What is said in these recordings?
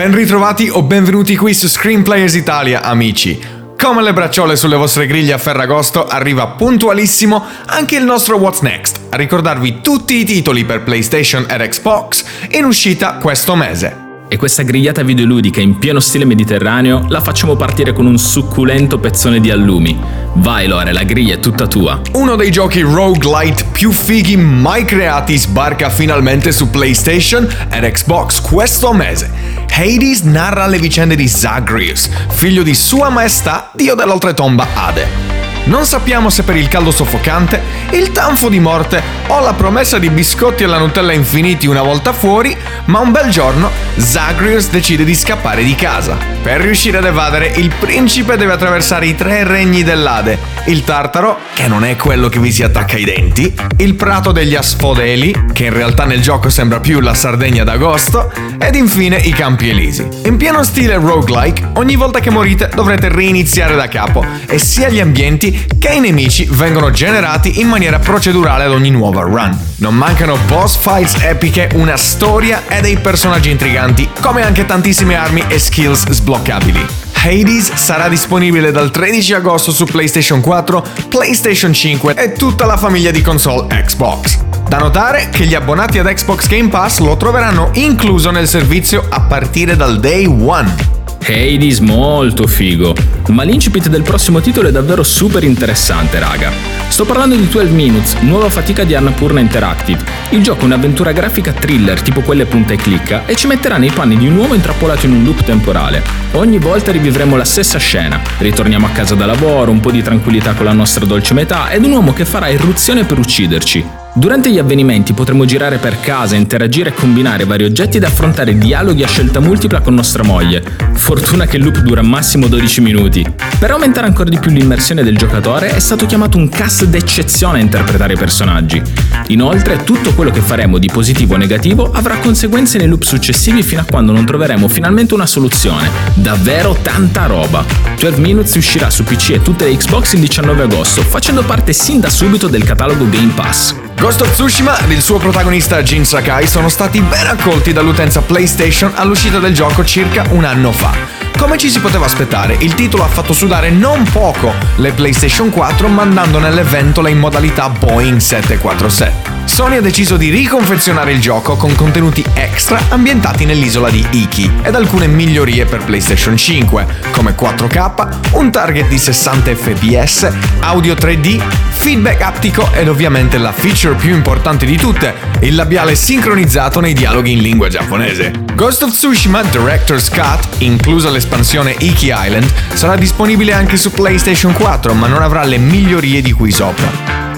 Ben ritrovati o benvenuti qui su Screenplayers Italia, amici. Come le bracciole sulle vostre griglie a Ferragosto, arriva puntualissimo anche il nostro What's Next, a ricordarvi tutti i titoli per PlayStation e Xbox in uscita questo mese. E questa grigliata videoludica in pieno stile mediterraneo la facciamo partire con un succulento pezzone di allumi. Vai Lore, la griglia è tutta tua. Uno dei giochi roguelite più fighi mai creati sbarca finalmente su PlayStation ed Xbox questo mese. Hades narra le vicende di Zagreus, figlio di Sua Maestà, dio dell'oltretomba Ade. Non sappiamo se per il caldo soffocante, il tanfo di morte o la promessa di biscotti alla Nutella infiniti una volta fuori, ma un bel giorno Zagreus decide di scappare di casa. Per riuscire ad evadere, il principe deve attraversare i tre regni dell'Ade, il Tartaro, che non è quello che vi si attacca ai denti, il prato degli Asfodeli, che in realtà nel gioco sembra più la Sardegna d'agosto, ed infine i Campi Elisi. In pieno stile roguelike, ogni volta che morite dovrete reiniziare da capo, e sia gli ambienti che i nemici vengono generati in maniera procedurale ad ogni nuova run. Non mancano boss fights epiche, una storia e dei personaggi intriganti, come anche tantissime armi e skills sbloccabili. Hades sarà disponibile dal 13 agosto su PlayStation 4, PlayStation 5 e tutta la famiglia di console Xbox. Da notare che gli abbonati ad Xbox Game Pass lo troveranno incluso nel servizio a partire dal day 1. Hades molto figo, ma l'incipit del prossimo titolo è davvero super interessante, raga. Sto parlando di 12 Minutes, nuova fatica di Annapurna Interactive. Il gioco è un'avventura grafica thriller tipo quelle punta e clicca e ci metterà nei panni di un uomo intrappolato in un loop temporale. Ogni volta rivivremo la stessa scena. Ritorniamo a casa da lavoro, un po' di tranquillità con la nostra dolce metà ed un uomo che farà irruzione per ucciderci. Durante gli avvenimenti potremo girare per casa, interagire e combinare vari oggetti ed affrontare dialoghi a scelta multipla con nostra moglie. Fortuna che il loop dura massimo 12 minuti. Per aumentare ancora di più l'immersione del giocatore è stato chiamato un cast d'eccezione a interpretare i personaggi. Inoltre tutto quello che faremo di positivo o negativo avrà conseguenze nei loop successivi fino a quando non troveremo finalmente una soluzione. Davvero tanta roba. 12 Minutes uscirà su PC e tutte le Xbox il 19 agosto, facendo parte sin da subito del catalogo Game Pass. Ghost of Tsushima ed il suo protagonista Jin Sakai sono stati ben accolti dall'utenza PlayStation all'uscita del gioco circa un anno fa. Come ci si poteva aspettare, il titolo ha fatto sudare non poco le PlayStation 4 mandando nelle ventole in modalità Boeing 747. Sony ha deciso di riconfezionare il gioco con contenuti extra ambientati nell'isola di Iki ed alcune migliorie per PlayStation 5, come 4K, un target di 60 fps, audio 3D, feedback aptico ed ovviamente la feature più importante di tutte, il labiale sincronizzato nei dialoghi in lingua giapponese. Ghost of Tsushima Director's Cut, inclusa l'espansione l'espansione Iki Island sarà disponibile anche su PlayStation 4, ma non avrà le migliorie di qui sopra.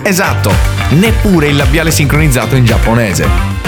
Esatto, neppure il labiale sincronizzato in giapponese.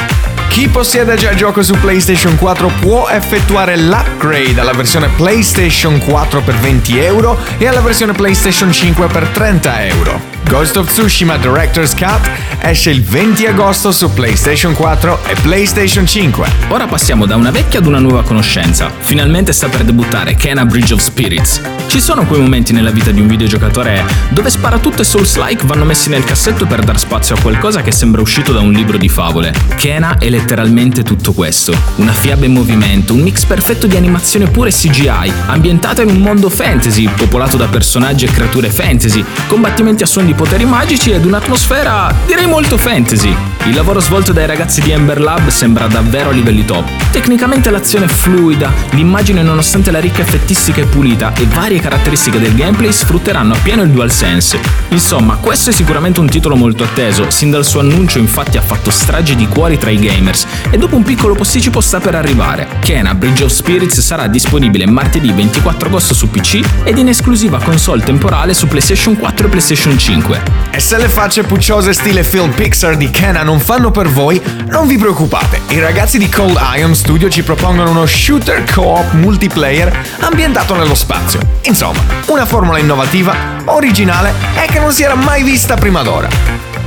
Chi possiede già il gioco su PlayStation 4 può effettuare l'upgrade alla versione PlayStation 4 per 20 euro e alla versione PlayStation 5 per 30 euro. Ghost of Tsushima Director's Cut esce il 20 agosto su PlayStation 4 e PlayStation 5. Ora passiamo da una vecchia ad una nuova conoscenza. Finalmente sta per debuttare Kena Bridge of Spirits. Ci sono quei momenti nella vita di un videogiocatore dove spara tutto e Souls-like vanno messi nel cassetto per dar spazio a qualcosa che sembra uscito da un libro di favole. Kena è letteralmente tutto questo. Una fiaba in movimento, un mix perfetto di animazione pure CGI, ambientata in un mondo fantasy, popolato da personaggi e creature fantasy, combattimenti a suon di poteri magici ed un'atmosfera direi molto fantasy. Il lavoro svolto dai ragazzi di Ember Lab sembra davvero a livelli top. Tecnicamente l'azione è fluida, l'immagine nonostante la ricca effettistica è pulita e varie caratteristiche del gameplay sfrutteranno appieno il DualSense. Insomma, questo è sicuramente un titolo molto atteso, sin dal suo annuncio infatti ha fatto strage di cuori tra i gamers e dopo un piccolo posticipo sta per arrivare. Kena Bridge of Spirits sarà disponibile martedì 24 agosto su PC ed in esclusiva console temporale su PlayStation 4 e PlayStation 5. 5. E se le facce pucciose stile film Pixar di Kena non fanno per voi, non vi preoccupate, i ragazzi di Cold Ion Studio ci propongono uno shooter co-op multiplayer ambientato nello spazio. Insomma, una formula innovativa, originale e che non si era mai vista prima d'ora.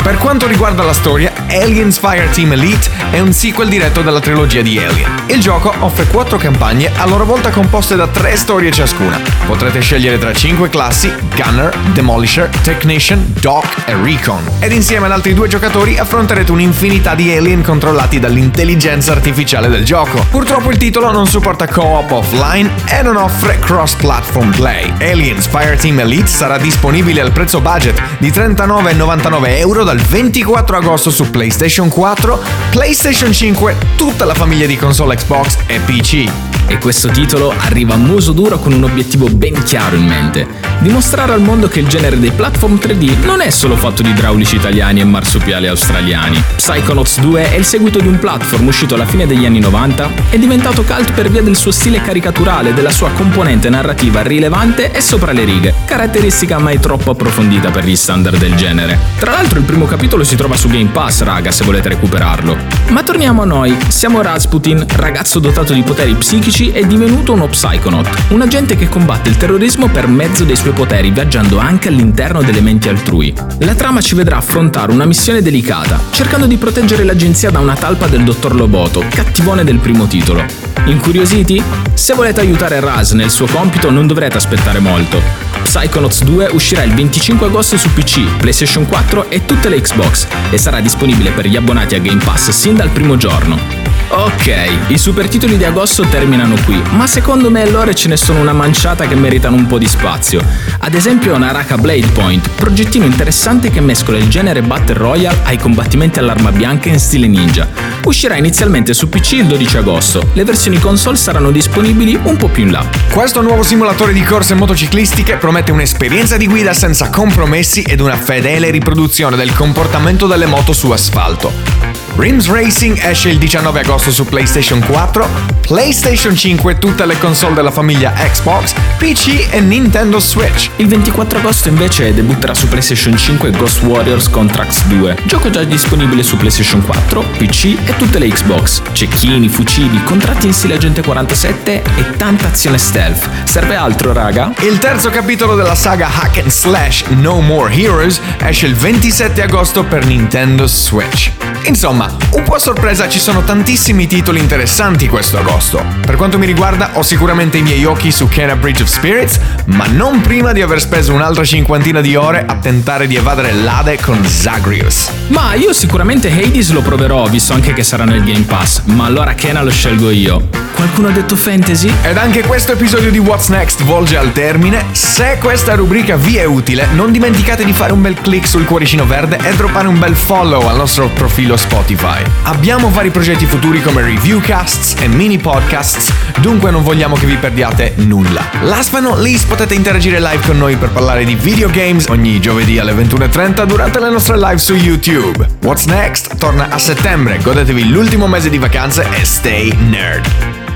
Per quanto riguarda la storia, Aliens Fireteam Elite è un sequel diretto dalla trilogia di Alien. Il gioco offre quattro campagne a loro volta composte da tre storie ciascuna. Potrete scegliere tra cinque classi, Gunner, Demolisher, Technician, Doc e Recon. Ed insieme ad altri due giocatori affronterete un'infinità di alien controllati dall'intelligenza artificiale del gioco. Purtroppo il titolo non supporta co-op offline e non offre cross-platform play. Aliens Fireteam Elite sarà disponibile al prezzo budget di 39,99 euro dal 24 agosto su PlayStation 4, PlayStation 5, tutta la famiglia di console Xbox e PC. E questo titolo arriva a muso duro con un obiettivo ben chiaro in mente. Dimostrare al mondo che il genere dei platform 3D non è solo fatto di idraulici italiani e marsupiali australiani. Psychonauts 2 è il seguito di un platform uscito alla fine degli anni 90 è diventato cult per via del suo stile caricaturale e della sua componente narrativa rilevante e sopra le righe, caratteristica mai troppo approfondita per gli standard del genere. Tra l'altro il primo capitolo si trova su Game Pass, raga, se volete recuperarlo. Ma torniamo a noi, siamo Rasputin, ragazzo dotato di poteri psichici è divenuto uno Psychonaut, un agente che combatte il terrorismo per mezzo dei suoi poteri, viaggiando anche all'interno delle menti altrui. La trama ci vedrà affrontare una missione delicata, cercando di proteggere l'agenzia da una talpa del dottor Loboto, cattivone del primo titolo. Incuriositi? Se volete aiutare Raz nel suo compito non dovrete aspettare molto. Psychonauts 2 uscirà il 25 agosto su PC, PlayStation 4 e tutte le Xbox e sarà disponibile per gli abbonati a Game Pass sin dal primo giorno. Ok, i super titoli di agosto terminano qui, ma secondo me allora ce ne sono una manciata che meritano un po' di spazio. Ad esempio Naraka Blade Point, progettino interessante che mescola il genere Battle Royale ai combattimenti all'arma bianca in stile ninja. Uscirà inizialmente su PC il 12 agosto, le versioni console saranno disponibili un po' più in là. Questo nuovo simulatore di corse motociclistiche promette un'esperienza di guida senza compromessi ed una fedele riproduzione del comportamento delle moto su asfalto. Rims Racing esce il 19 agosto su PlayStation 4, PlayStation 5 e tutte le console della famiglia Xbox, PC e Nintendo Switch. Il 24 agosto invece debutterà su PlayStation 5 Ghost Warriors Contracts 2, gioco già disponibile su PlayStation 4, PC e tutte le Xbox. Cecchini, fucili, contratti in stile Agente 47 e tanta azione stealth. Serve altro, raga? Il terzo capitolo della saga Hack and Slash No More Heroes esce il 27 agosto per Nintendo Switch. Insomma, un po' a sorpresa ci sono tantissimi titoli interessanti questo agosto. Per quanto mi riguarda ho sicuramente i miei occhi su Kena Bridge of Spirits, ma non prima di aver speso un'altra cinquantina di ore a tentare di evadere l'Ade con Zagreus. Ma io sicuramente Hades lo proverò, visto anche che sarà nel Game Pass, ma allora Kena lo scelgo io. Qualcuno ha detto fantasy? Ed anche questo episodio di What's Next volge al termine. Se questa rubrica vi è utile, non dimenticate di fare un bel click sul cuoricino verde e droppare un bel follow al nostro profilo Spotify. Abbiamo vari progetti futuri come reviewcasts e mini podcasts, dunque non vogliamo che vi perdiate nulla. Last but not least potete interagire live con noi per parlare di videogames ogni giovedì alle 21.30 durante le nostre live su YouTube. What's Next torna a settembre, godetevi l'ultimo mese di vacanze e stay nerd.